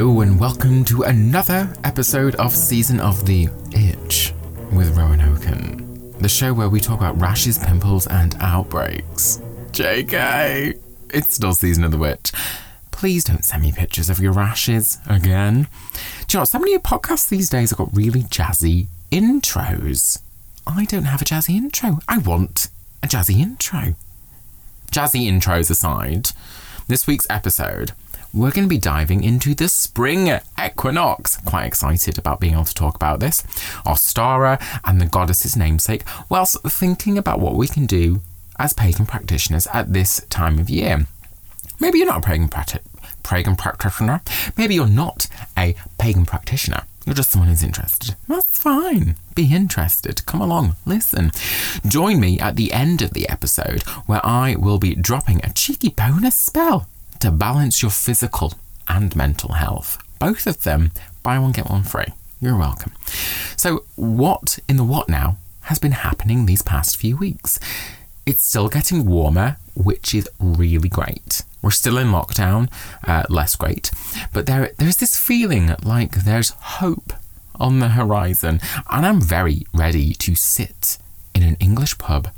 Hello and welcome to another episode of Season of the Itch with Rowan Oaken, the show where we talk about rashes, pimples, and outbreaks. JK, it's still Season of the Witch. Please don't send me pictures of your rashes again. Do you know what? So many podcasts these days have got really jazzy intros. I don't have a jazzy intro. I want a jazzy intro. Jazzy intros aside, this week's episode we're going to be diving into the spring equinox. Quite excited about being able to talk about this. Ostara and the goddess's namesake, whilst thinking about what we can do as pagan practitioners at this time of year. Maybe you're not a pagan, pagan practitioner. Maybe you're not a pagan practitioner. You're just someone who's interested. That's fine. Be interested. Come along, listen. Join me at the end of the episode where I will be dropping a cheeky bonus spell to balance your physical and mental health. Both of them, buy one, get one free. You're welcome. So, what in the what now has been happening these past few weeks? It's still getting warmer, which is really great. We're still in lockdown, uh, less great, but there there's this feeling like there's hope on the horizon, and I'm very ready to sit in an English pub,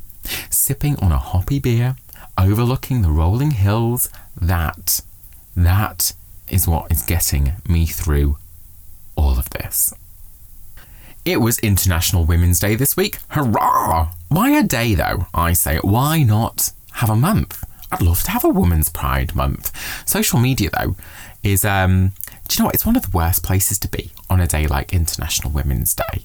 sipping on a hoppy beer, overlooking the rolling hills that, that is what is getting me through all of this. It was International Women's Day this week. Hurrah! Why a day though? I say, why not have a month? I'd love to have a Women's Pride Month. Social media though is um do you know what? It's one of the worst places to be on a day like International Women's Day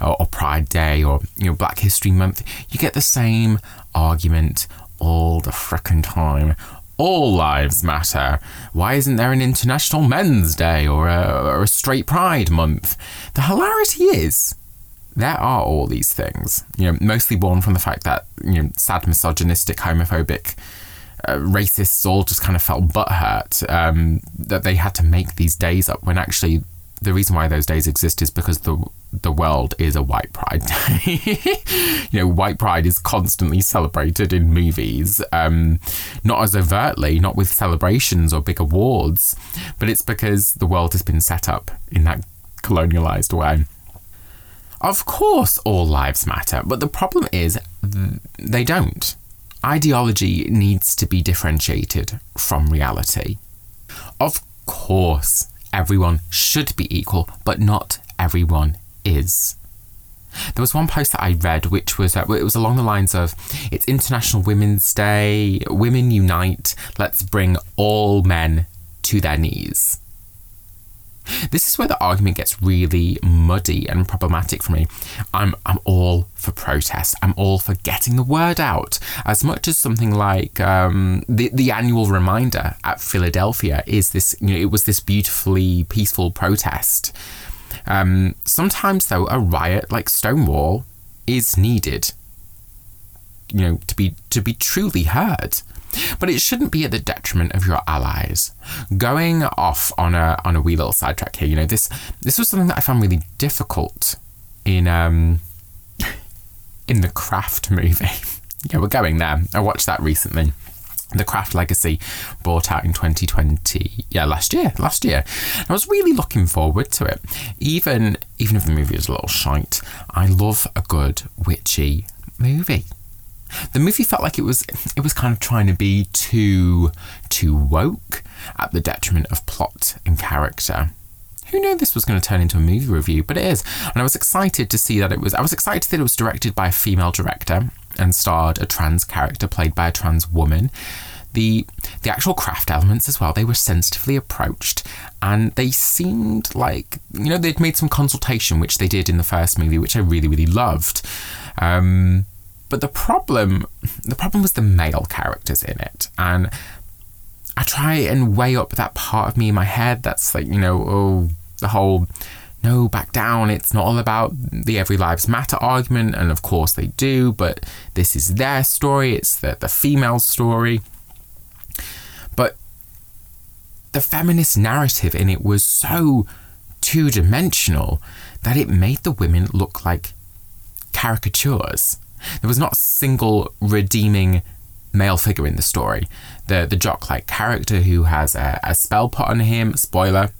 or, or Pride Day or you know Black History Month. You get the same argument all the frickin' time all lives matter. Why isn't there an International Men's Day or a, or a Straight Pride Month? The hilarity is, there are all these things, you know, mostly born from the fact that, you know, sad, misogynistic, homophobic, uh, racists all just kind of felt butthurt um, that they had to make these days up when actually the reason why those days exist is because the the world is a white pride day. you know, white pride is constantly celebrated in movies, um, not as overtly, not with celebrations or big awards, but it's because the world has been set up in that colonialized way. Of course, all lives matter, but the problem is they don't. Ideology needs to be differentiated from reality. Of course, everyone should be equal, but not everyone is. There was one post that I read which was uh, it was along the lines of it's International Women's Day, women unite, let's bring all men to their knees. This is where the argument gets really muddy and problematic for me. I'm I'm all for protest. I'm all for getting the word out. As much as something like um, the the annual reminder at Philadelphia is this. You know, it was this beautifully peaceful protest. Um, sometimes though, a riot like Stonewall is needed. You know, to be to be truly heard. But it shouldn't be at the detriment of your allies. Going off on a on a wee little sidetrack here, you know, this this was something that I found really difficult in um in the Craft movie. yeah, we're going there. I watched that recently. The Craft Legacy brought out in 2020. Yeah, last year. Last year. I was really looking forward to it. Even even if the movie is a little shite, I love a good witchy movie. The movie felt like it was it was kind of trying to be too too woke at the detriment of plot and character. Who knew this was going to turn into a movie review, but it is. And I was excited to see that it was I was excited that it was directed by a female director and starred a trans character played by a trans woman. The the actual craft elements as well, they were sensitively approached and they seemed like you know, they'd made some consultation, which they did in the first movie, which I really, really loved. Um, but the problem, the problem was the male characters in it, and I try and weigh up that part of me in my head that's like, you know, oh, the whole no, back down. It's not all about the Every Lives Matter argument, and of course they do, but this is their story, it's the, the female story. But the feminist narrative in it was so two dimensional that it made the women look like caricatures. There was not a single redeeming male figure in the story. The the jock like character who has a, a spell put on him, spoiler,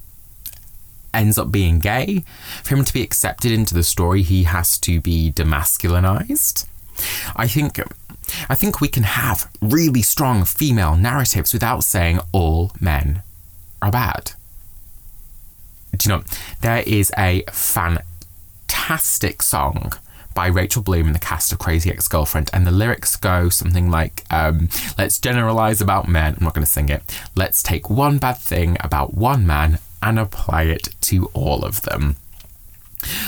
ends up being gay. For him to be accepted into the story, he has to be demasculinized. I think I think we can have really strong female narratives without saying all men are bad. Do you know there is a fantastic song by Rachel Bloom and the cast of Crazy Ex Girlfriend, and the lyrics go something like, um, "Let's generalize about men." I'm not going to sing it. Let's take one bad thing about one man and apply it to all of them.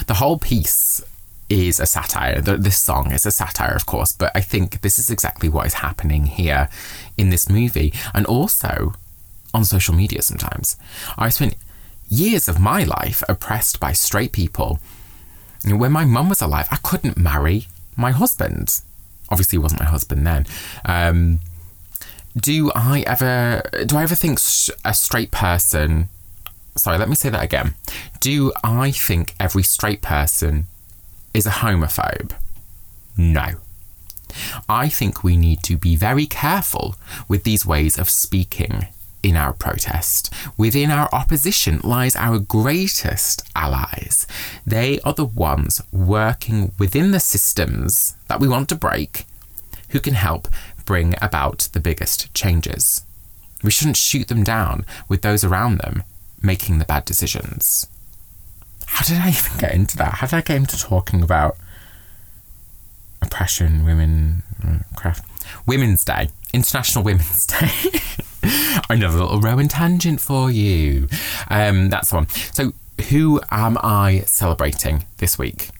The whole piece is a satire. This song is a satire, of course, but I think this is exactly what is happening here in this movie and also on social media sometimes. I spent years of my life oppressed by straight people. When my mum was alive, I couldn't marry my husband. Obviously, he wasn't my husband then. Um, do I ever do I ever think a straight person sorry, let me say that again. Do I think every straight person is a homophobe? No. I think we need to be very careful with these ways of speaking in our protest. Within our opposition lies our greatest allies. They are the ones working within the systems that we want to break who can help bring about the biggest changes. We shouldn't shoot them down with those around them making the bad decisions. How did I even get into that? How did I get into talking about oppression, women, uh, craft? Women's Day, International Women's Day. Another little Rowan tangent for you. Um, that's one. So, who am I celebrating this week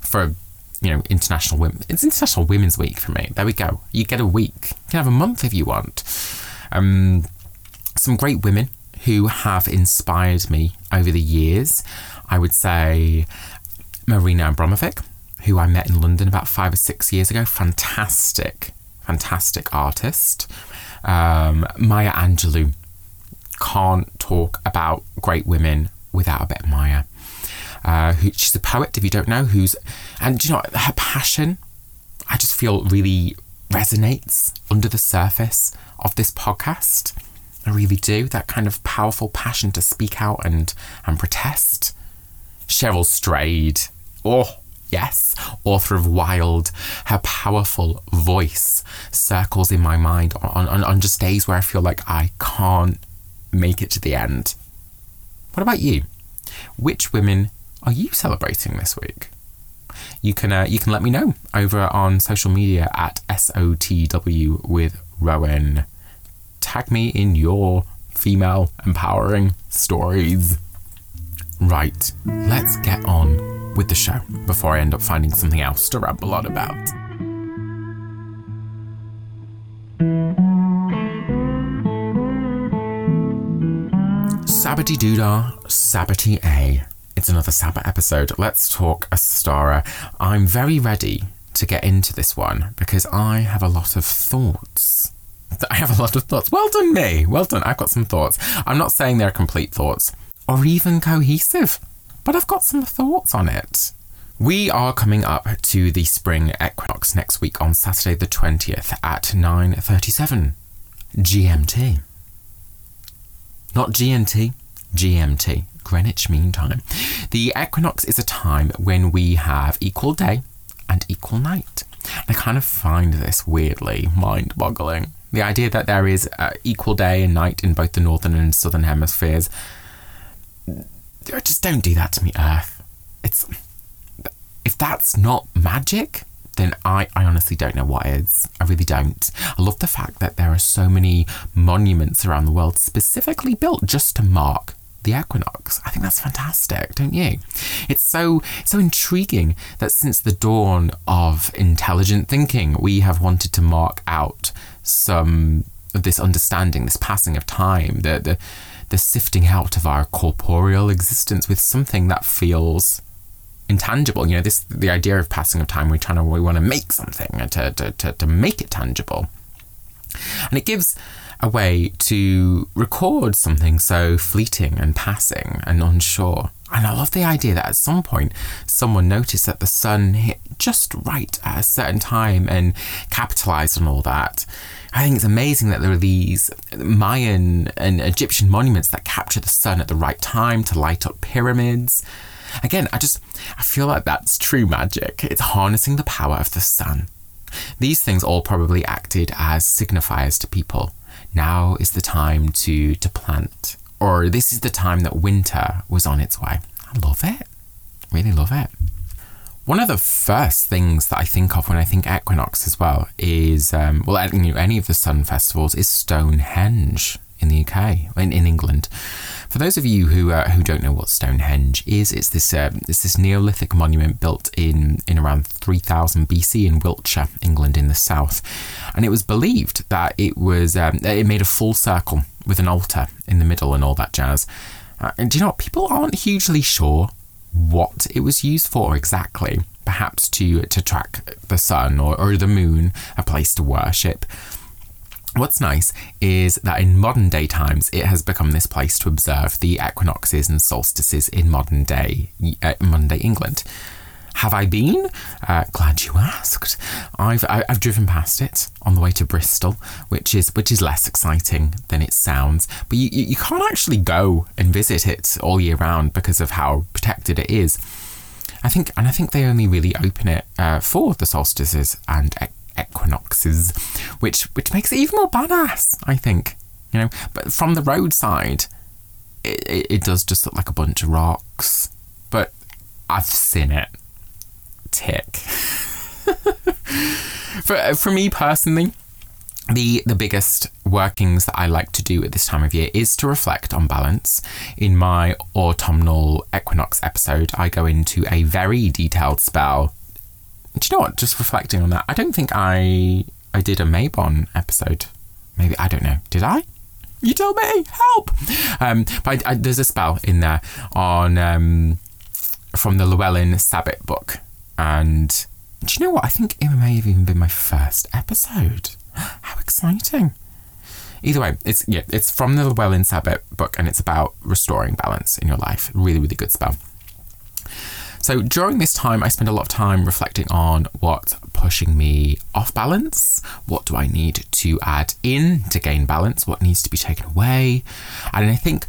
for you know International Women? It's International Women's Week for me. There we go. You get a week. You can have a month if you want. Um, some great women who have inspired me over the years. I would say Marina Abramovic, who I met in London about five or six years ago. Fantastic, fantastic artist. Um, Maya Angelou. Can't talk about great women without a bit of Maya. Uh, who, she's a poet, if you don't know, who's, and you know, her passion, I just feel really resonates under the surface of this podcast. I really do. That kind of powerful passion to speak out and, and protest. Cheryl Strayed. Oh, yes. Author of Wild. Her powerful voice circles in my mind on, on, on just days where I feel like I can't make it to the end. What about you? Which women are you celebrating this week? You can uh, you can let me know over on social media at SOTW with Rowan tag me in your female empowering stories. Right, let's get on with the show before I end up finding something else to ramble on about. Sabbity Doodah, A. It's another Sabbat episode. Let's talk Ostara. I'm very ready to get into this one because I have a lot of thoughts I have a lot of thoughts. Well done, me. Well done. I've got some thoughts. I'm not saying they're complete thoughts or even cohesive, but I've got some thoughts on it. We are coming up to the spring equinox next week on Saturday the 20th at 9:37 GMT. Not GNT, GMT, Greenwich Mean Time. The equinox is a time when we have equal day and equal night. I kind of find this weirdly mind boggling. The idea that there is uh, equal day and night in both the northern and southern hemispheres. Just don't do that to me, Earth. It's if that's not magic, then I, I honestly don't know what is. I really don't. I love the fact that there are so many monuments around the world specifically built just to mark the equinox. I think that's fantastic, don't you? It's so so intriguing that since the dawn of intelligent thinking, we have wanted to mark out some of this understanding, this passing of time, the, the, the sifting out of our corporeal existence with something that feels intangible. You know, this the idea of passing of time. We're trying to we want to make something to, to, to, to make it tangible, and it gives a way to record something so fleeting and passing and unsure. And I love the idea that at some point someone noticed that the sun hit just right at a certain time and capitalized on all that. I think it's amazing that there are these Mayan and Egyptian monuments that capture the sun at the right time to light up pyramids. Again, I just I feel like that's true magic. It's harnessing the power of the sun. These things all probably acted as signifiers to people. Now is the time to to plant or this is the time that winter was on its way. I love it. Really love it. One of the first things that I think of when I think equinox as well is, um, well, any of the sun festivals is Stonehenge in the UK, in, in England. For those of you who uh, who don't know what Stonehenge is, it's this uh, it's this Neolithic monument built in in around 3000 BC in Wiltshire, England, in the south, and it was believed that it was um, it made a full circle with an altar in the middle and all that jazz. Uh, and do you know what? People aren't hugely sure what it was used for exactly. Perhaps to to track the sun or, or the moon, a place to worship. What's nice is that in modern day times, it has become this place to observe the equinoxes and solstices in modern day, uh, modern day England. Have I been? Uh, glad you asked. I've I, have i have driven past it on the way to Bristol, which is which is less exciting than it sounds. But you you can't actually go and visit it all year round because of how protected it is. I think, and I think they only really open it uh, for the solstices and equinoxes, which which makes it even more badass. I think you know, but from the roadside, it, it, it does just look like a bunch of rocks. But I've seen it. Tick. for for me personally, the the biggest workings that I like to do at this time of year is to reflect on balance. In my autumnal equinox episode, I go into a very detailed spell do you know what? Just reflecting on that, I don't think I I did a Mabon episode. Maybe I don't know. Did I? You tell me. Help. Um, but I, I, there's a spell in there on um, from the Llewellyn Sabbat book, and do you know what? I think it may have even been my first episode. How exciting! Either way, it's yeah, it's from the Llewellyn Sabbat book, and it's about restoring balance in your life. Really, really good spell. So during this time, I spend a lot of time reflecting on what's pushing me off balance. What do I need to add in to gain balance? What needs to be taken away? And I think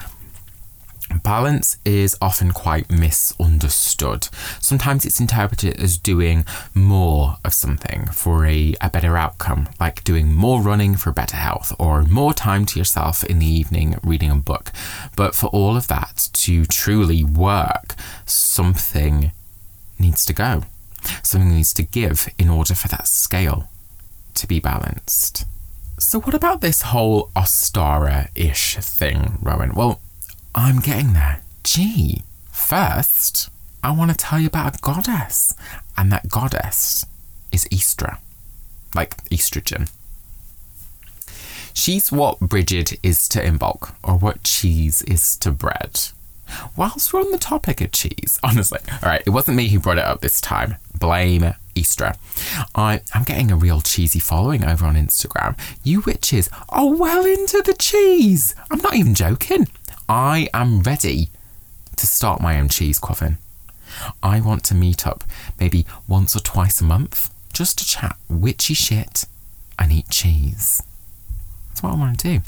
Balance is often quite misunderstood. Sometimes it's interpreted as doing more of something for a, a better outcome, like doing more running for better health or more time to yourself in the evening reading a book. But for all of that to truly work, something needs to go. Something needs to give in order for that scale to be balanced. So, what about this whole Ostara ish thing, Rowan? Well, I'm getting there. Gee, first, I want to tell you about a goddess, and that goddess is Istra, like estrogen. She's what Bridget is to Imbolc, or what cheese is to bread. Whilst we're on the topic of cheese, honestly, all right, it wasn't me who brought it up this time. Blame Istra. I, I'm getting a real cheesy following over on Instagram. You witches are well into the cheese. I'm not even joking. I am ready to start my own cheese coven. I want to meet up maybe once or twice a month just to chat witchy shit and eat cheese. That's what I want to do.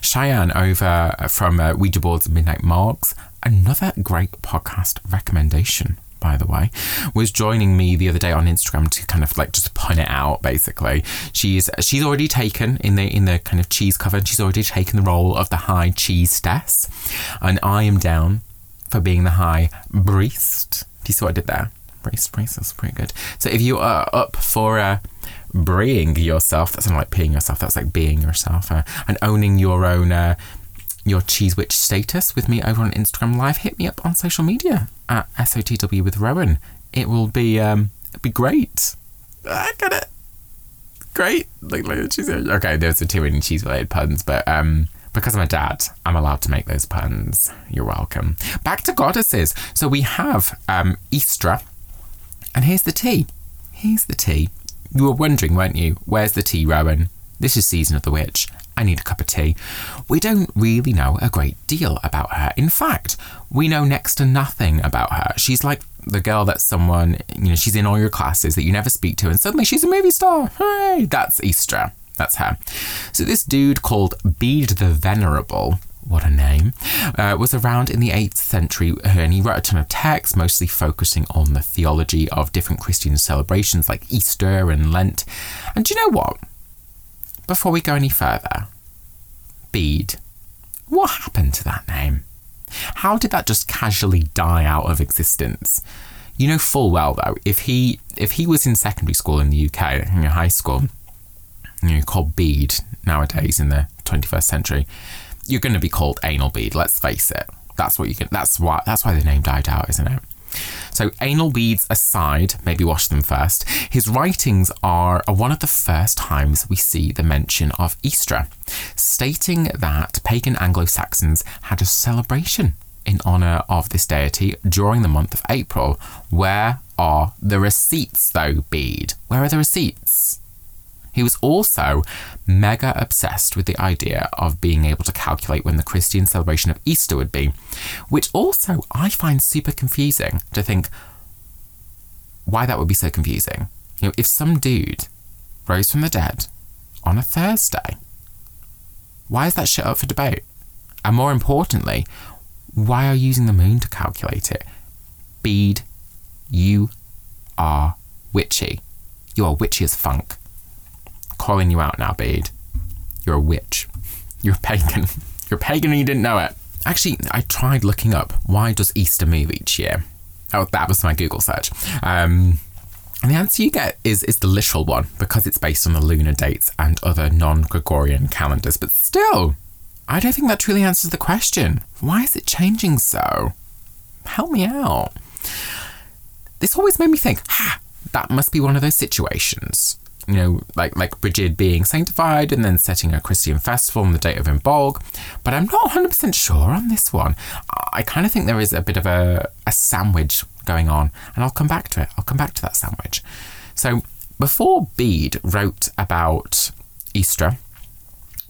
Cheyenne over from uh, Ouija Boards Midnight Marks, another great podcast recommendation by the way, was joining me the other day on Instagram to kind of like just point it out. Basically, she's she's already taken in the in the kind of cheese coven. She's already taken the role of the high cheestess, and I am down for being the high priest. Do you see what I did there? Priest, priest. That's pretty good. So if you are up for uh, braying yourself, that's not like peeing yourself. That's like being yourself uh, and owning your own. Uh, your Cheese Witch status with me over on Instagram Live, hit me up on social media at SOTW with Rowan. It will be um be great. I got it. Great. Like, like cheese. Okay, there's the two in cheese related puns, but um because I'm a dad, I'm allowed to make those puns. You're welcome. Back to goddesses. So we have um Istra, and here's the tea. Here's the tea. You were wondering, weren't you? Where's the tea, Rowan? This is Season of the Witch, I need a cup of tea. We don't really know a great deal about her. In fact, we know next to nothing about her. She's like the girl that someone, you know, she's in all your classes that you never speak to, and suddenly she's a movie star. Hooray! That's Istra. That's her. So this dude called Bede the Venerable what a name, uh, was around in the 8th century and he wrote a ton of texts, mostly focusing on the theology of different Christian celebrations like Easter and Lent. And do you know what? Before we go any further, Bede, what happened to that name? How did that just casually die out of existence? You know full well though, if he if he was in secondary school in the UK, in your high school, you know, called Bede nowadays in the 21st century, you're going to be called anal bead. Let's face it. That's what you can. That's why. That's why the name died out, isn't it? So, anal beads aside, maybe wash them first. His writings are, one of the first times we see the mention of Easter, stating that pagan Anglo Saxons had a celebration in honour of this deity during the month of April. Where are the receipts, though, Bede? Where are the receipts? He was also mega obsessed with the idea of being able to calculate when the Christian celebration of Easter would be, which also I find super confusing to think why that would be so confusing. You know, if some dude rose from the dead on a Thursday, why is that shit up for debate? And more importantly, why are you using the moon to calculate it? Bede, you are witchy. You are witchy as funk calling you out now, Bede. You're a witch. You're a pagan. You're a pagan and you didn't know it. Actually, I tried looking up why does Easter move each year? Oh, that was my Google search. Um, and the answer you get is is the literal one because it's based on the lunar dates and other non-Gregorian calendars. But still, I don't think that truly answers the question. Why is it changing so? Help me out. This always made me think, ha, that must be one of those situations you know, like like Brigid being sanctified and then setting a Christian festival on the date of Imbolc. But I'm not 100% sure on this one. I kind of think there is a bit of a, a sandwich going on, and I'll come back to it. I'll come back to that sandwich. So before Bede wrote about Easter,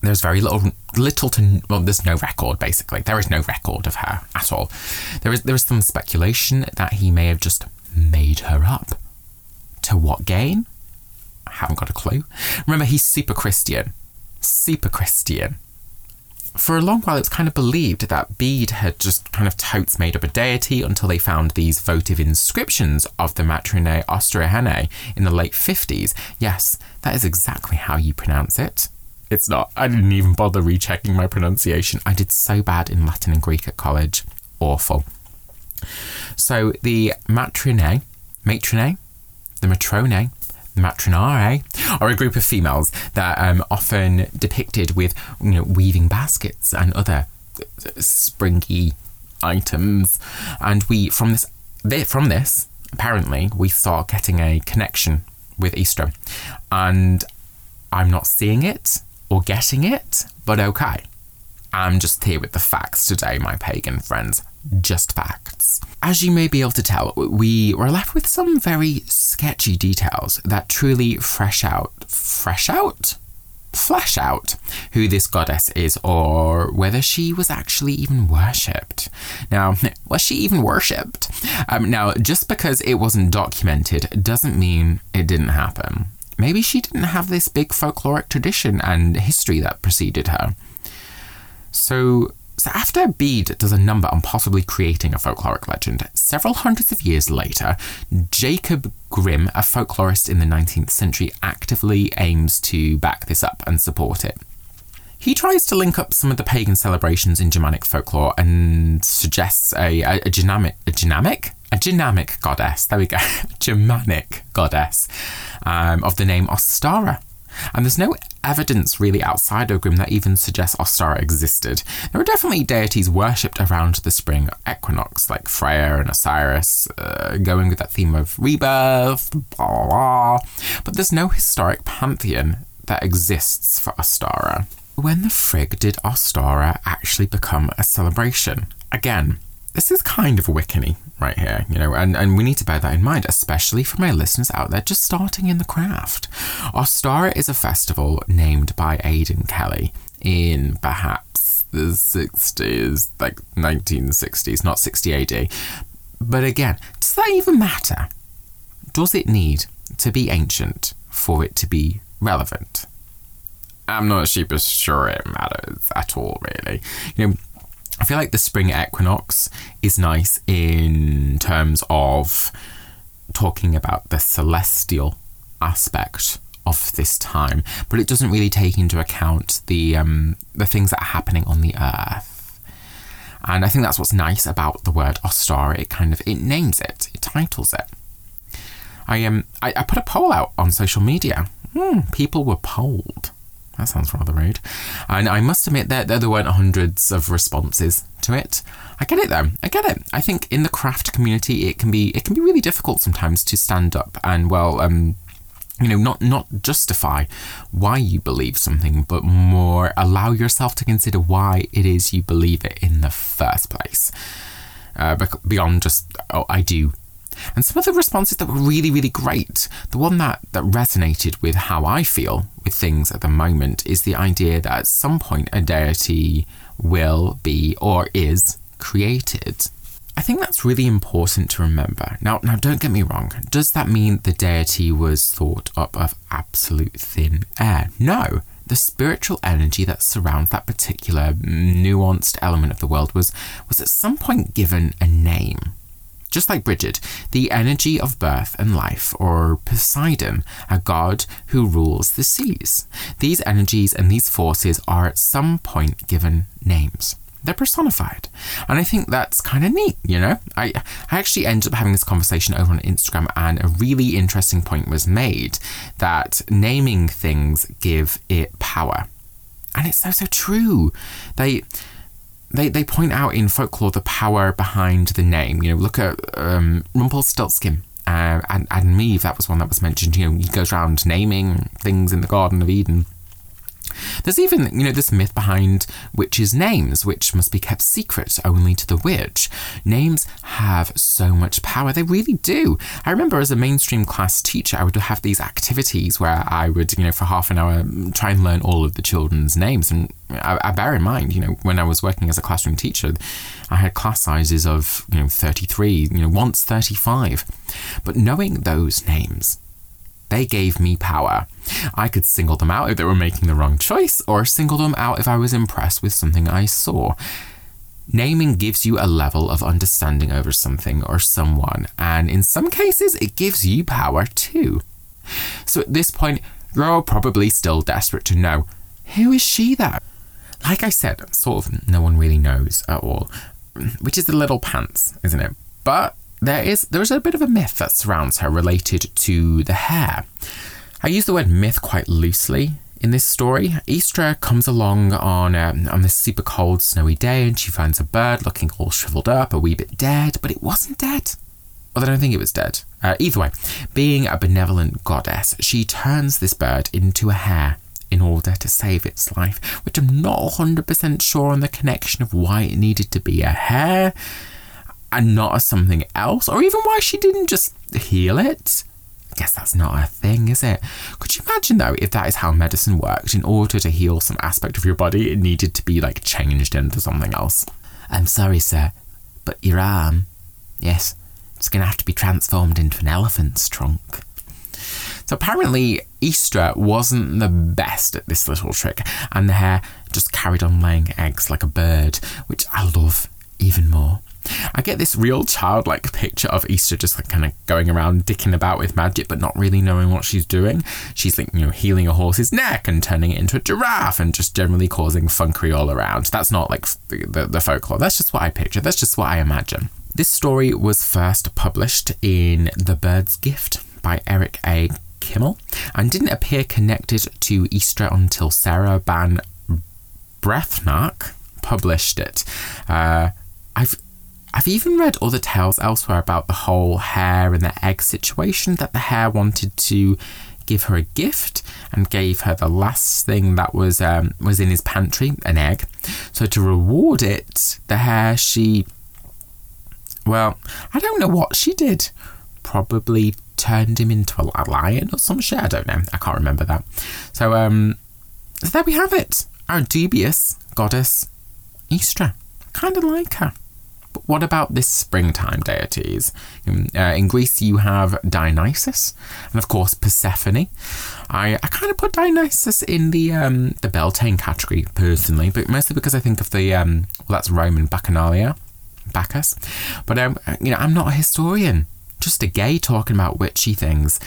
there's very little, little to well, there's no record basically. There is no record of her at all. There is there is some speculation that he may have just made her up. To what gain? Haven't got a clue. Remember, he's super Christian. Super Christian. For a long while, it was kind of believed that Bede had just kind of totes made up a deity until they found these votive inscriptions of the Matrinae Austrianae in the late 50s. Yes, that is exactly how you pronounce it. It's not. I didn't even bother rechecking my pronunciation. I did so bad in Latin and Greek at college. Awful. So the Matrinae, Matrinae, the Matrone, matronare are a group of females that um, often depicted with you know weaving baskets and other springy items. And we from this from this apparently we start getting a connection with Easter. And I'm not seeing it or getting it but okay. I'm just here with the facts today my pagan friends just facts. As you may be able to tell, we were left with some very sketchy details that truly fresh out, fresh out? Flesh out who this goddess is or whether she was actually even worshipped. Now, was she even worshipped? Um, now, just because it wasn't documented doesn't mean it didn't happen. Maybe she didn't have this big folkloric tradition and history that preceded her. So, so after Bede does a number on possibly creating a folkloric legend, several hundreds of years later, Jacob Grimm, a folklorist in the 19th century, actively aims to back this up and support it. He tries to link up some of the pagan celebrations in Germanic folklore and suggests a, a, a, dynamic, a dynamic, a dynamic goddess. There we go, Germanic goddess um, of the name Ostara. And there's no evidence really outside of Grimm that even suggests Ostara existed. There are definitely deities worshipped around the spring equinox, like Freya and Osiris, uh, going with that theme of rebirth, blah, blah, blah. But there's no historic pantheon that exists for Ostara. When the frig did Ostara actually become a celebration? Again, this is kind of Wiccany right here, you know, and, and we need to bear that in mind, especially for my listeners out there just starting in the craft. Ostara is a festival named by Aidan Kelly in perhaps the 60s, like 1960s, not 60 AD. But again, does that even matter? Does it need to be ancient for it to be relevant? I'm not super sure it matters at all, really. You know, I feel like the spring equinox is nice in terms of talking about the celestial aspect of this time, but it doesn't really take into account the um, the things that are happening on the earth. And I think that's what's nice about the word Ostara. It kind of it names it, it titles it. I um I, I put a poll out on social media. Hmm, people were polled. That sounds rather rude. And I must admit that there, there weren't hundreds of responses to it. I get it though. I get it. I think in the craft community, it can be it can be really difficult sometimes to stand up and well, um, you know, not not justify why you believe something, but more allow yourself to consider why it is you believe it in the first place. Uh, beyond just oh, I do and some of the responses that were really, really great, the one that, that resonated with how I feel with things at the moment is the idea that at some point a deity will be or is created. I think that's really important to remember. Now, now don't get me wrong. Does that mean the deity was thought up of absolute thin air? No. The spiritual energy that surrounds that particular nuanced element of the world was was at some point given a name. Just like Bridget, the energy of birth and life, or Poseidon, a god who rules the seas. These energies and these forces are at some point given names. They're personified. And I think that's kind of neat, you know? I, I actually ended up having this conversation over on Instagram, and a really interesting point was made that naming things give it power. And it's so, so true. They they, they point out in folklore the power behind the name. You know, look at um, Rumpelstiltskin uh, and Adam Eve. That was one that was mentioned. You know, he goes around naming things in the Garden of Eden. There's even, you know, this myth behind witches' names, which must be kept secret only to the witch. Names have so much power, they really do. I remember as a mainstream class teacher, I would have these activities where I would, you know, for half an hour mm, try and learn all of the children's names. And I, I bear in mind, you know, when I was working as a classroom teacher, I had class sizes of, you know, 33, you know, once 35. But knowing those names, they gave me power. I could single them out if they were making the wrong choice, or single them out if I was impressed with something I saw. Naming gives you a level of understanding over something or someone, and in some cases, it gives you power too. So at this point, you're probably still desperate to know who is she though? Like I said, sort of no one really knows at all, which is the little pants, isn't it? But there is there is a bit of a myth that surrounds her related to the hare. I use the word myth quite loosely in this story. Istra comes along on um, on this super cold, snowy day, and she finds a bird looking all shriveled up, a wee bit dead, but it wasn't dead. Well, I don't think it was dead. Uh, either way, being a benevolent goddess, she turns this bird into a hare in order to save its life, which I'm not 100% sure on the connection of why it needed to be a hare and not as something else, or even why she didn't just heal it. I guess that's not a thing, is it? Could you imagine though if that is how medicine worked? In order to heal some aspect of your body, it needed to be like changed into something else. I'm sorry, sir, but your arm, yes, it's going to have to be transformed into an elephant's trunk. So apparently, Istra wasn't the best at this little trick, and the hare just carried on laying eggs like a bird, which I love even more. I get this real childlike picture of Istra just like kind of going around dicking about with magic, but not really knowing what she's doing. She's like, you know, healing a horse's neck and turning it into a giraffe and just generally causing funkery all around. That's not like the, the, the folklore. That's just what I picture. That's just what I imagine. This story was first published in The Bird's Gift by Eric A. Kimmel and didn't appear connected to Istra until Sarah Ban Breathnach published it. Uh, I've I've even read other tales elsewhere about the whole hare and the egg situation that the hare wanted to give her a gift and gave her the last thing that was um, was in his pantry, an egg. So to reward it, the hare she well, I don't know what she did. Probably turned him into a lion or some shit. I don't know. I can't remember that. So um, so there we have it. our dubious goddess Istra. Kind of like her. What about this springtime deities? In, uh, in Greece, you have Dionysus, and of course Persephone. I, I kind of put Dionysus in the um, the Beltane category personally, but mostly because I think of the um, well, that's Roman Bacchanalia, Bacchus. But um, you know, I'm not a historian, just a gay talking about witchy things.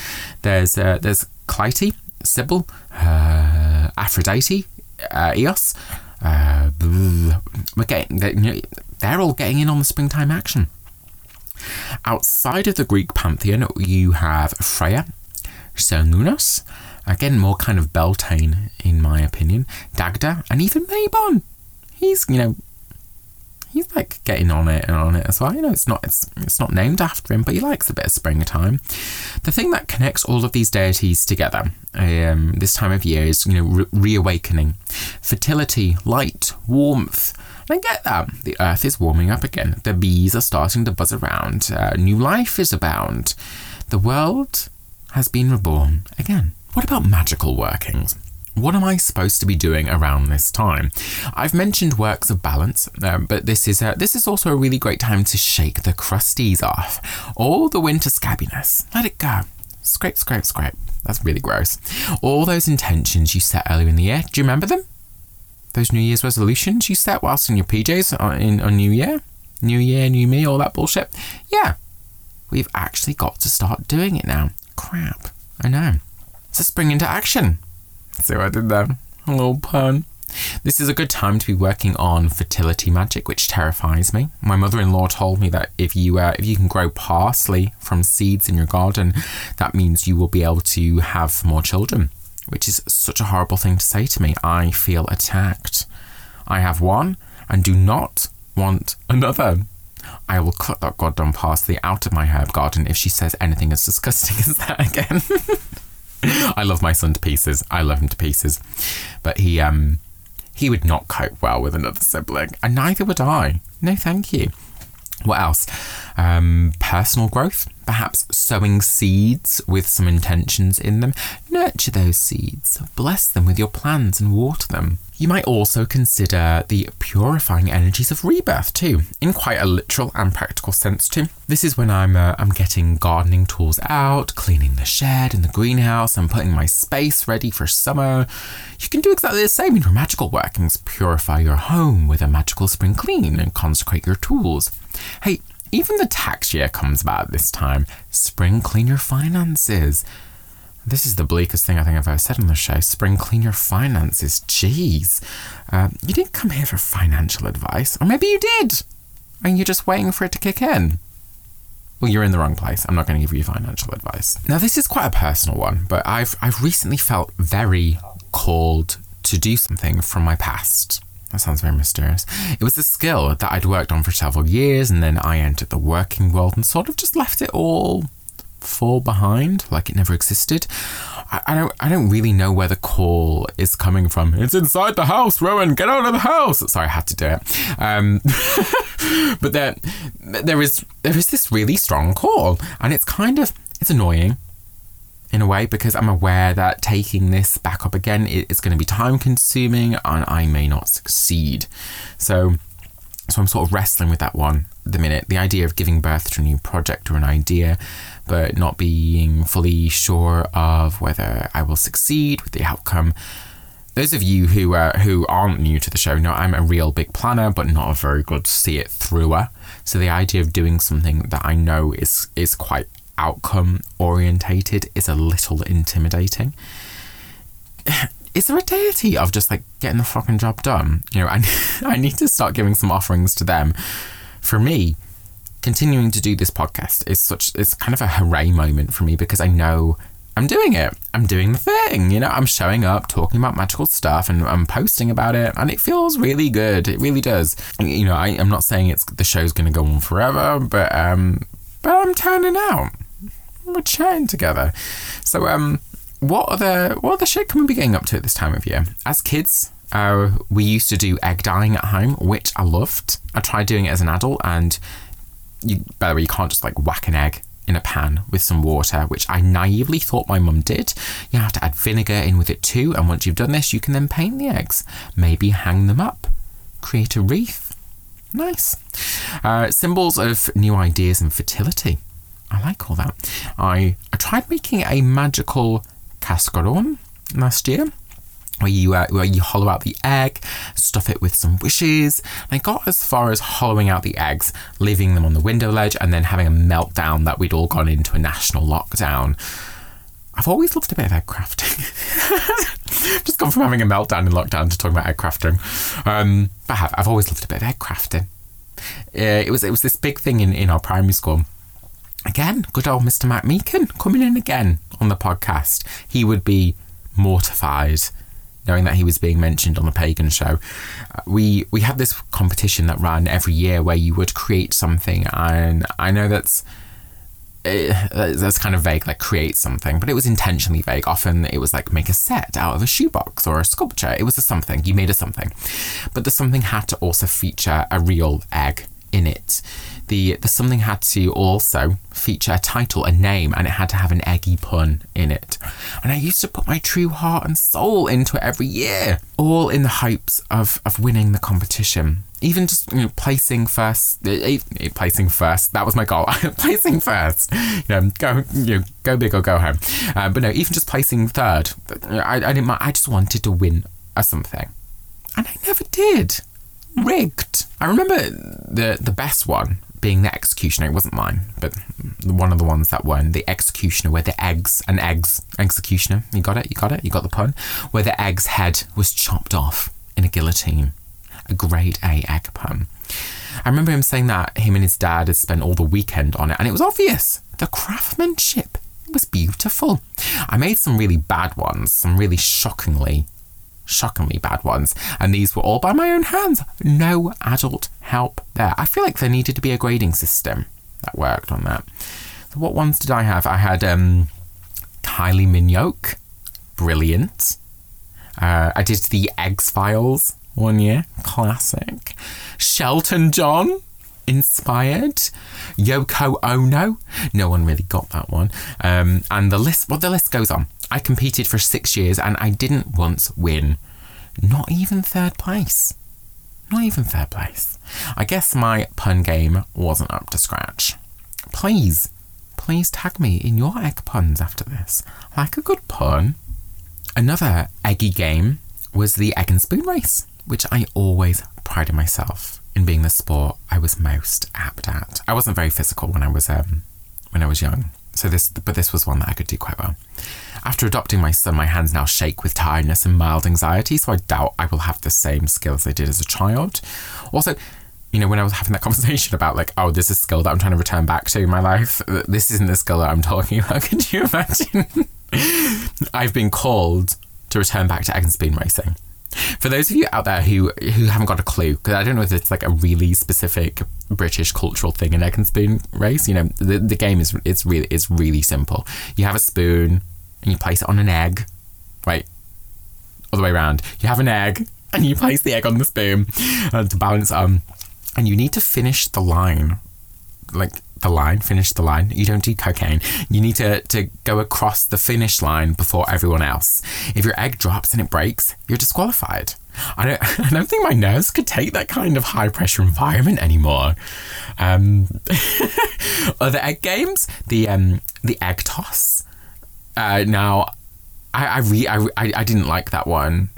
There's uh, there's Clytie, Cybele, uh, Aphrodite, uh, Eos. Uh, getting, they're all getting in on the springtime action. Outside of the Greek pantheon, you have Freya, Cernunnos, again more kind of Beltane in my opinion, Dagda, and even Mabon. He's you know he's like getting on it and on it as well. You know, it's not it's it's not named after him, but he likes a bit of springtime. The thing that connects all of these deities together um, this time of year is you know re- reawakening, fertility, light, warmth. I get that the earth is warming up again. The bees are starting to buzz around. Uh, new life is abound. The world has been reborn again. What about magical workings? What am I supposed to be doing around this time? I've mentioned works of balance, um, but this is a, this is also a really great time to shake the crusties off, all the winter scabbiness. Let it go. Scrape, scrape, scrape. That's really gross. All those intentions you set earlier in the year. Do you remember them? Those New Year's resolutions you set whilst in your PJs on, in, on New Year, New Year, New Me, all that bullshit. Yeah, we've actually got to start doing it now. Crap. I know. So spring into action. See what I did there? A little pun. This is a good time to be working on fertility magic, which terrifies me. My mother-in-law told me that if you uh, if you can grow parsley from seeds in your garden, that means you will be able to have more children, which is such a horrible thing to say to me. I feel attacked. I have one and do not want another. I will cut that goddamn parsley out of my herb garden if she says anything as disgusting as that again. I love my son to pieces. I love him to pieces. But he um he would not cope well with another sibling, and neither would I. No, thank you. What else? Um, personal growth, perhaps sowing seeds with some intentions in them. Nurture those seeds, bless them with your plans and water them. You might also consider the purifying energies of rebirth too, in quite a literal and practical sense too. This is when I'm uh, I'm getting gardening tools out, cleaning the shed and the greenhouse, and putting my space ready for summer. You can do exactly the same in your magical workings. Purify your home with a magical spring clean and consecrate your tools. Hey, even the tax year comes about this time. Spring clean your finances. This is the bleakest thing I think I've ever said on the show. Spring clean your finances. Jeez. Uh, you didn't come here for financial advice. Or maybe you did. And you're just waiting for it to kick in. Well, you're in the wrong place. I'm not going to give you financial advice. Now, this is quite a personal one, but I've I've recently felt very called to do something from my past. That sounds very mysterious. It was a skill that I'd worked on for several years, and then I entered the working world and sort of just left it all fall behind, like it never existed. I, I, don't I don't really know where the call is coming from. It's inside the house, Rowan. Get out of the house. Sorry, I had to do it. Um, but there there is there is this really strong call, and it's kind of it's annoying in a way because I'm aware that taking this back up again is going to be time consuming and I may not succeed. So so I'm sort of wrestling with that one the minute. The idea of giving birth to a new project or an idea but not being fully sure of whether I will succeed with the outcome. Those of you who uh, who aren't new to the show know I'm a real big planner, but not a very good see it througher. So the idea of doing something that I know is is quite outcome orientated is a little intimidating. Is there a deity of just like getting the fucking job done? You know, I I need to start giving some offerings to them. For me, continuing to do this podcast is such it's kind of a hooray moment for me because I know I'm doing it. I'm doing the thing. You know, I'm showing up, talking about magical stuff, and I'm posting about it, and it feels really good. It really does. You know, I, am not saying it's the show's going to go on forever, but um, but I'm turning out. We're chatting together. So um, what other what other shit can we be getting up to at this time of year? As kids, uh, we used to do egg dyeing at home, which I loved. I tried doing it as an adult, and you by the way, you can't just like whack an egg in a pan with some water, which I naively thought my mum did. You have to add vinegar in with it too, and once you've done this, you can then paint the eggs. Maybe hang them up, create a wreath. Nice. Uh, symbols of new ideas and fertility. I like all that. I, I tried making a magical cascaron last year where you uh, where you hollow out the egg, stuff it with some wishes. And I got as far as hollowing out the eggs, leaving them on the window ledge, and then having a meltdown that we'd all gone into a national lockdown. I've always loved a bit of egg crafting. Just gone from having a meltdown in lockdown to talking about egg crafting. Um, but I have, I've always loved a bit of egg crafting. Uh, it was it was this big thing in, in our primary school. Again, good old Mr. Matt Meakin coming in again on the podcast. He would be mortified knowing that he was being mentioned on the Pagan Show. Uh, we we had this competition that ran every year where you would create something, and I know that's it, eh, that's kind of vague, like create something, but it was intentionally vague. Often it was like make a set out of a shoebox or a sculpture. It was a something. You made a something, but the something had to also feature a real egg in it the the something had to also feature a title, a name, and it had to have an eggy pun in it. And I used to put my true heart and soul into it every year, all in the hopes of of winning the competition. Even just you know, placing first, uh, placing first. That was my goal. placing first. You know, go you know, go big or go home. Uh, but no, even just placing third. I, I didn't. I just wanted to win a something, and I never did. Rigged. I remember the the best one being the executioner. It wasn't mine, but one of the ones that won. The executioner, where the eggs and eggs executioner. You got it. You got it. You got the pun. Where the egg's head was chopped off in a guillotine. A grade A egg pun. I remember him saying that him and his dad had spent all the weekend on it, and it was obvious. The craftsmanship was beautiful. I made some really bad ones, some really shockingly shockingly bad ones, and these were all by my own hands. No adult help there. I feel like there needed to be a grading system that worked on that. So, what ones did I have? I had um, Kylie Minogue, brilliant. Uh, I did the Eggs Files one year, classic. Shelton John, inspired. Yoko Ono, no one really got that one. Um, and the list, well, the list goes on. I competed for six years and I didn't once win. Not even third place. Not even third place. I guess my pun game wasn't up to scratch. Please, please tag me in your egg puns after this. Like a good pun. Another eggy game was the egg and spoon race, which I always prided myself in being the sport I was most apt at. I wasn't very physical when I was um, when I was young, so this but this was one that I could do quite well. After adopting my son, my hands now shake with tiredness and mild anxiety, so I doubt I will have the same skills I did as a child. Also, you know, when I was having that conversation about like, oh, this is a skill that I'm trying to return back to in my life, this isn't the skill that I'm talking about. Could you imagine? I've been called to return back to egg and spoon racing. For those of you out there who who haven't got a clue, because I don't know if it's like a really specific British cultural thing, an egg and spoon race. You know, the, the game is it's really it's really simple. You have a spoon, and you place it on an egg. Wait, other way around. You have an egg and you place the egg on the spoon uh, to balance um and you need to finish the line like the line finish the line. You don't do cocaine. You need to to go across the finish line before everyone else. If your egg drops and it breaks you're disqualified. I don't, I don't think my nerves could take that kind of high pressure environment anymore. Um, other egg games, the um, the egg toss. Uh, now, I I, re- I I didn't like that one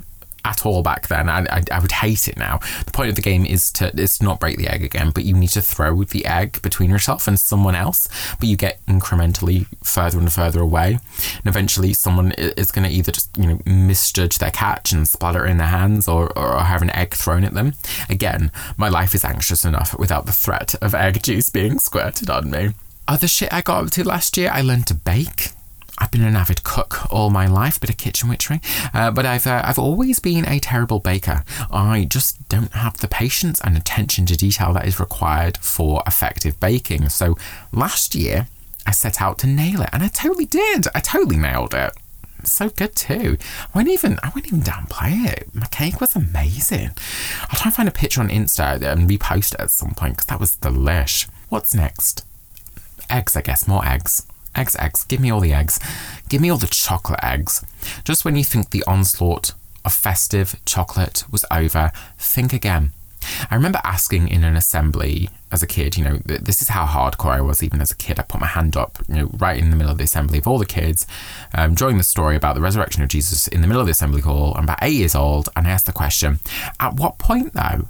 at all back then. I, I, I, would hate it now. The point of the game is to is not break the egg again, but you need to throw the egg between yourself and someone else. But you get incrementally further and further away, and eventually someone is going to either just you know misjudge their catch and splatter it in their hands, or or have an egg thrown at them. Again, my life is anxious enough without the threat of egg juice being squirted on me. Other shit I got up to last year, I learned to bake. I've been an avid cook all my life, bit of kitchen witchery, uh, but I've uh, I've always been a terrible baker. I just don't have the patience and attention to detail that is required for effective baking. So last year, I set out to nail it, and I totally did. I totally nailed it. So good too. I won't even I won't even downplay it. My cake was amazing. I'll try and find a picture on Insta and repost it at some point because that was delish. What's next? eggs, I guess, more eggs. Eggs, eggs. Give me all the eggs. Give me all the chocolate eggs. Just when you think the onslaught of festive chocolate was over, think again. I remember asking in an assembly as a kid, you know, this is how hardcore I was even as a kid. I put my hand up, you know, right in the middle of the assembly of all the kids, um, during the story about the resurrection of Jesus in the middle of the assembly hall. I'm about eight years old, and I asked the question, at what point though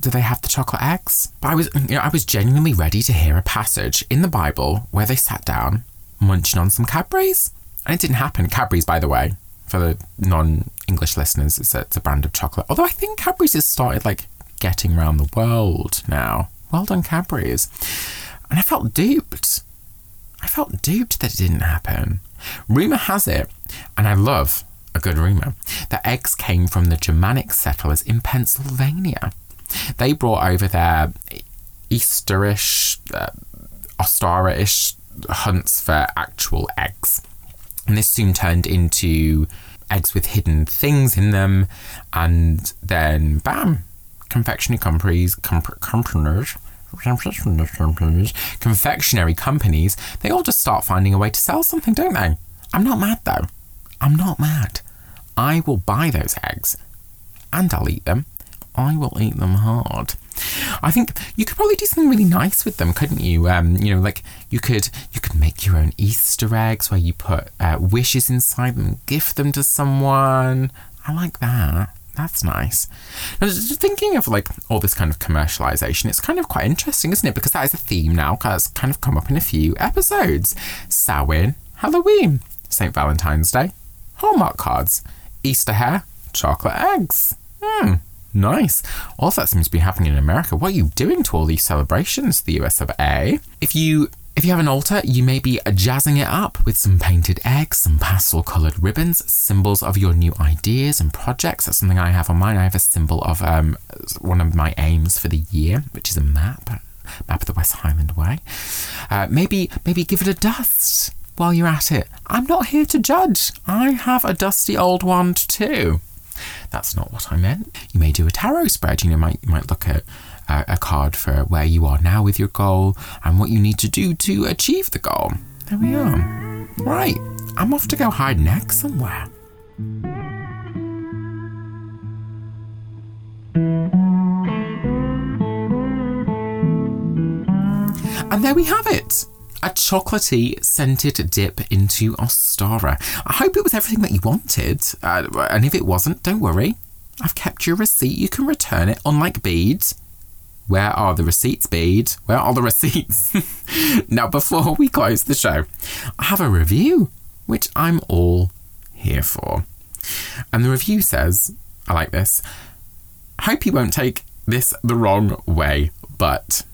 do they have the chocolate eggs? But I was, you know, I was genuinely ready to hear a passage in the Bible where they sat down munching on some Cadbury's. And it didn't happen. Cadbury's, by the way, for the non-English listeners, it's a, it's a brand of chocolate. Although I think Cadbury's has started like getting around the world now. Well done, Cadbury's. And I felt duped. I felt duped that it didn't happen. Rumour has it, and I love a good rumour, that eggs came from the Germanic settlers in Pennsylvania. They brought over their Easterish, uh, Ostara-ish hunts for actual eggs. And this soon turned into eggs with hidden things in them, and then bam, confectionery companies, comp- companies, confectionery companies, they all just start finding a way to sell something, don't they? I'm not mad though. I'm not mad. I will buy those eggs and I'll eat them. I will eat them hard. I think you could probably do something really nice with them, couldn't you? Um, you know, like you could you could make your own Easter eggs where you put uh, wishes inside them, gift them to someone. I like that. That's nice. Now, just thinking of like all this kind of commercialization, it's kind of quite interesting, isn't it? Because that is a theme now that's kind of come up in a few episodes. Samhain, Halloween, St. Valentine's Day, Hallmark cards, Easter hare, chocolate eggs. Hmm, nice. All that seems to be happening in America. What are you doing to all these celebrations, the US of A? If you if you have an altar, you may be jazzing it up with some painted eggs, some pastel coloured ribbons, symbols of your new ideas and projects. That's something I have on mine. I have a symbol of um, one of my aims for the year, which is a map, map of the West Highland Way. Uh, maybe, maybe give it a dust while you're at it. I'm not here to judge. I have a dusty old wand too. That's not what I meant. You may do a tarot spread. You know, might you might look at uh, a card for where you are now with your goal and what you need to do to achieve the goal. There we are. Right, I'm off to go hide egg somewhere. And there we have it a chocolatey scented dip into Ostara. I hope it was everything that you wanted, uh, and if it wasn't, don't worry. I've kept your receipt. You can return it, unlike beads. Where are the receipts, Bede? Where are the receipts? now, before we close the show, I have a review, which I'm all here for. And the review says, I like this. Hope you won't take this the wrong way, but.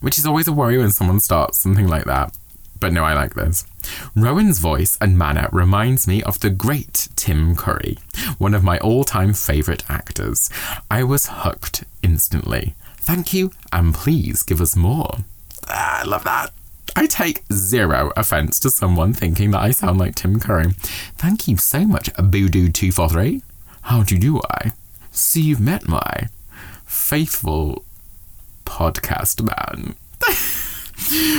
Which is always a worry when someone starts something like that. But no, I like this. Rowan's voice and manner reminds me of the great Tim Curry, one of my all time favourite actors. I was hooked instantly. Thank you, and please give us more. Ah, I love that. I take zero offence to someone thinking that I sound like Tim Curry. Thank you so much, Boodoo243. How do you do I? See, you've met my faithful podcast man.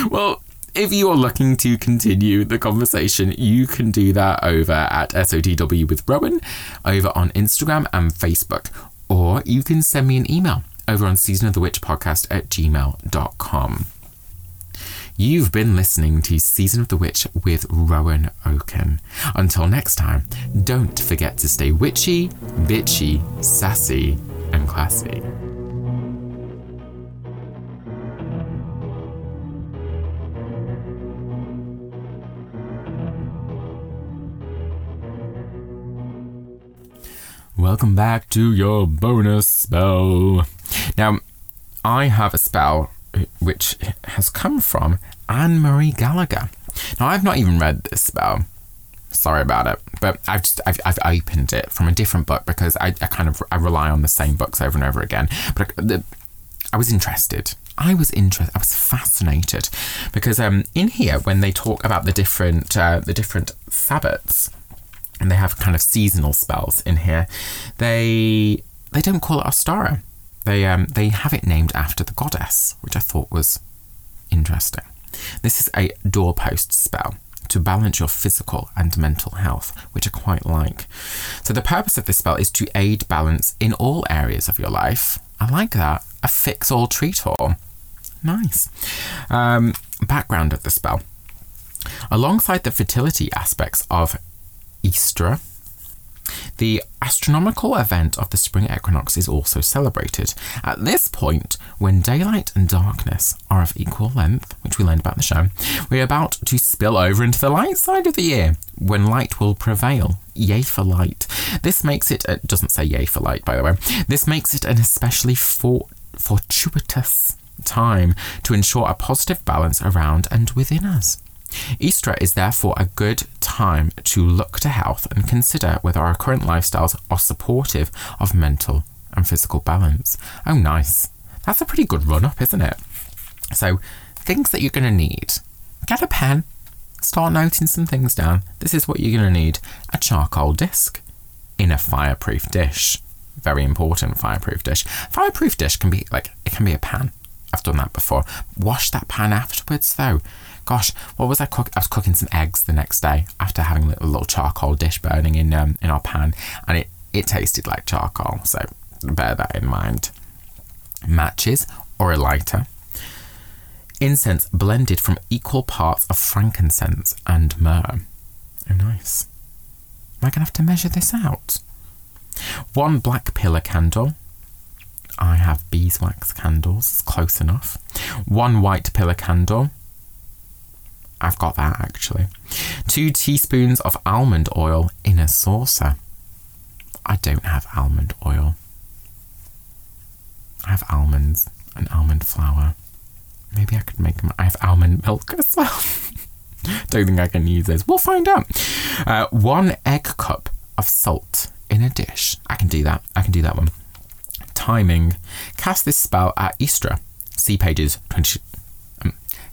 well, if you are looking to continue the conversation, you can do that over at SOTW with Rowan over on Instagram and Facebook, or you can send me an email over on Season of the Witch podcast at gmail.com. You've been listening to Season of the Witch with Rowan Oken. Until next time, don't forget to stay witchy, bitchy, sassy, and classy. Welcome back to your bonus spell. Now, I have a spell which has come from Anne Marie Gallagher. Now, I've not even read this spell. Sorry about it, but I've just I've, I've opened it from a different book because I, I kind of I rely on the same books over and over again. But the, I was interested. I was interested. I was fascinated because um, in here when they talk about the different uh, the different sabbats, and they have kind of seasonal spells in here, they they don't call it Ostara. They um, they have it named after the goddess, which I thought was interesting. This is a doorpost spell to balance your physical and mental health, which I quite like. So, the purpose of this spell is to aid balance in all areas of your life. I like that. A fix all, treat all. Nice. Um, background of the spell. Alongside the fertility aspects of Easter, the astronomical event of the spring equinox is also celebrated. At this point, when daylight and darkness are of equal length, which we learned about in the show, we're about to spill over into the light side of the year, when light will prevail. Yay for light. This makes it, it doesn't say yay for light, by the way, this makes it an especially for, fortuitous time to ensure a positive balance around and within us. Easter is therefore a good time to look to health and consider whether our current lifestyles are supportive of mental and physical balance. Oh, nice. That's a pretty good run up, isn't it? So, things that you're going to need get a pen, start noting some things down. This is what you're going to need a charcoal disc in a fireproof dish. Very important fireproof dish. Fireproof dish can be like, it can be a pan. I've done that before. Wash that pan afterwards though gosh, what was I cooking? I was cooking some eggs the next day after having a little charcoal dish burning in um, in our pan, and it it tasted like charcoal. So bear that in mind. Matches or a lighter. Incense blended from equal parts of frankincense and myrrh. Oh, nice. Am I going to have to measure this out? One black pillar candle. I have beeswax candles, close enough. One white pillar candle. I've got that actually. Two teaspoons of almond oil in a saucer. I don't have almond oil. I have almonds and almond flour. Maybe I could make them. I have almond milk as well. don't think I can use this. We'll find out. Uh, one egg cup of salt in a dish. I can do that. I can do that one. Timing. Cast this spell at Easter. See pages 20,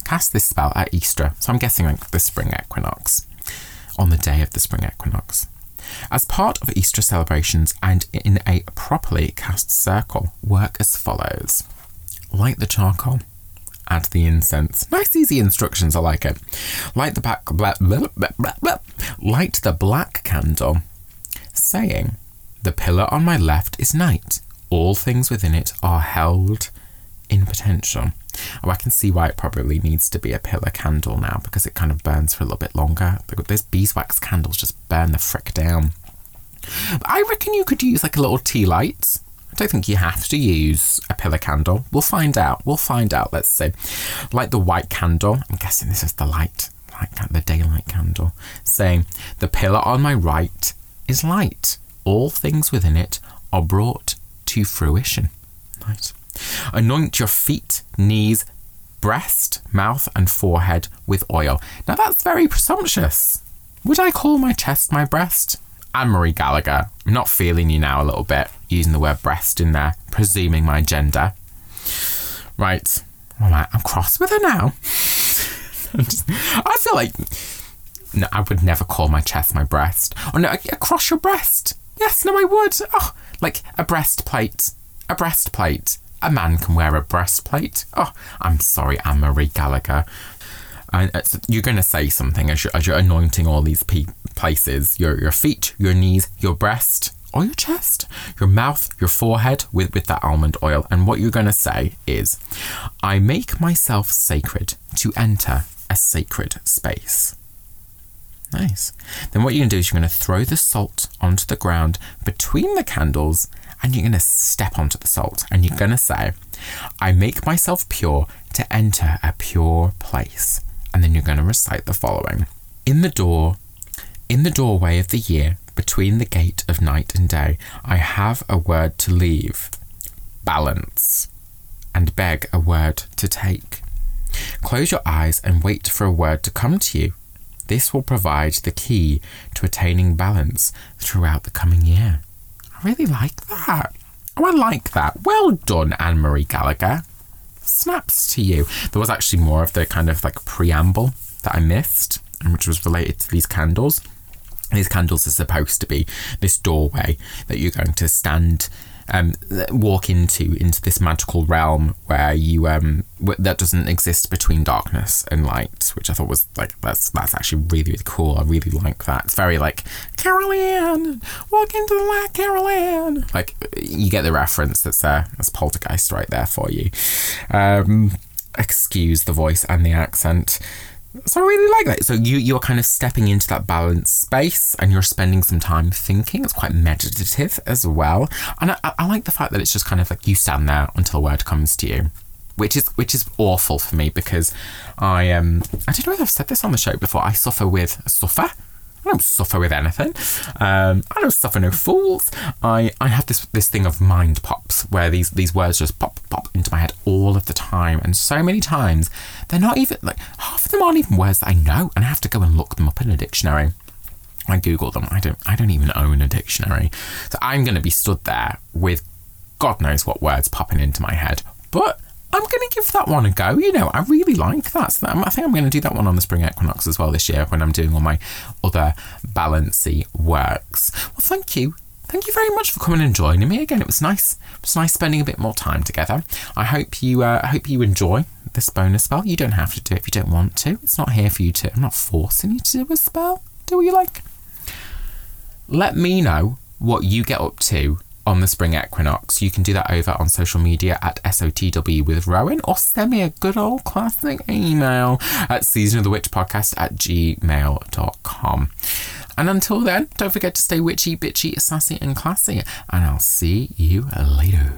cast this spell at Easter, so I'm guessing like the spring equinox, on the day of the spring equinox. As part of Easter celebrations and in a properly cast circle, work as follows light the charcoal, add the incense. Nice, easy instructions, I like it. Light the back, blah, blah, blah, light the black candle, saying, The pillar on my left is night. All things within it are held in potential. Oh, I can see why it probably needs to be a pillar candle now because it kind of burns for a little bit longer. Those beeswax candles just burn the frick down. But I reckon you could use like a little tea light. I don't think you have to use a pillar candle. We'll find out. We'll find out. Let's see. Like the white candle. I'm guessing this is the light, light the daylight candle. Saying the pillar on my right is light. All things within it are brought to fruition. Nice. Anoint your feet, knees, breast, mouth, and forehead with oil. Now that's very presumptuous. Would I call my chest my breast? Anne Marie Gallagher, I'm not feeling you now a little bit, using the word breast in there, presuming my gender. Right. Right, I'm cross with her now. I feel like no, I would never call my chest my breast. Oh no, across your breast. Yes, no, I would. Oh, like a breastplate. A breastplate a man can wear a breastplate. Oh, I'm sorry, Anne Marie Gallagher. You're going to say something as you're, as you're anointing all these pe- places your, your feet, your knees, your breast, or your chest, your mouth, your forehead with, with that almond oil. And what you're going to say is, I make myself sacred to enter a sacred space. Nice. Then what you're going to do is you're going to throw the salt onto the ground between the candles and you're going to step onto the salt and you're going to say, I make myself pure to enter a pure place. And then you're going to recite the following In the door, in the doorway of the year, between the gate of night and day, I have a word to leave, balance, and beg a word to take. Close your eyes and wait for a word to come to you. This will provide the key to attaining balance throughout the coming year really like that. Oh, I like that. Well done, Anne Marie Gallagher. Snaps to you. There was actually more of the kind of like preamble that I missed, which was related to these candles. These candles are supposed to be this doorway that you're going to stand um, walk into into this magical realm where you um that doesn't exist between darkness and light, which I thought was like that's that's actually really really cool. I really like that. It's very like Carol Anne, walk into the light, Carol Anne. Like you get the reference. That's there. That's Poltergeist right there for you. Um, excuse the voice and the accent. So I really like that. So you you're kind of stepping into that balanced space and you're spending some time thinking. It's quite meditative as well. And I, I like the fact that it's just kind of like you stand there until a word comes to you. Which is which is awful for me because I um I don't know if I've said this on the show before. I suffer with a suffer I don't suffer with anything. Um, I don't suffer no fools. I, I have this this thing of mind pops where these these words just pop pop into my head all of the time, and so many times they're not even like half of them aren't even words that I know, and I have to go and look them up in a dictionary. I Google them. I don't. I don't even own a dictionary, so I'm going to be stood there with God knows what words popping into my head. But I'm going to give that one a go. You know, I really like that. So I think I'm going to do that one on the spring equinox as well this year when I'm doing all my other balancy works. Well, thank you. Thank you very much for coming and joining me again. It was nice. It was nice spending a bit more time together. I hope you. Uh, I hope you enjoy this bonus spell. You don't have to do it if you don't want to. It's not here for you to. I'm not forcing you to do a spell. Do what you like. Let me know what you get up to on the spring equinox. You can do that over on social media at SOTW with Rowan or send me a good old classic email at season of the witch podcast at gmail.com. And until then, don't forget to stay witchy, bitchy, sassy, and classy. And I'll see you later.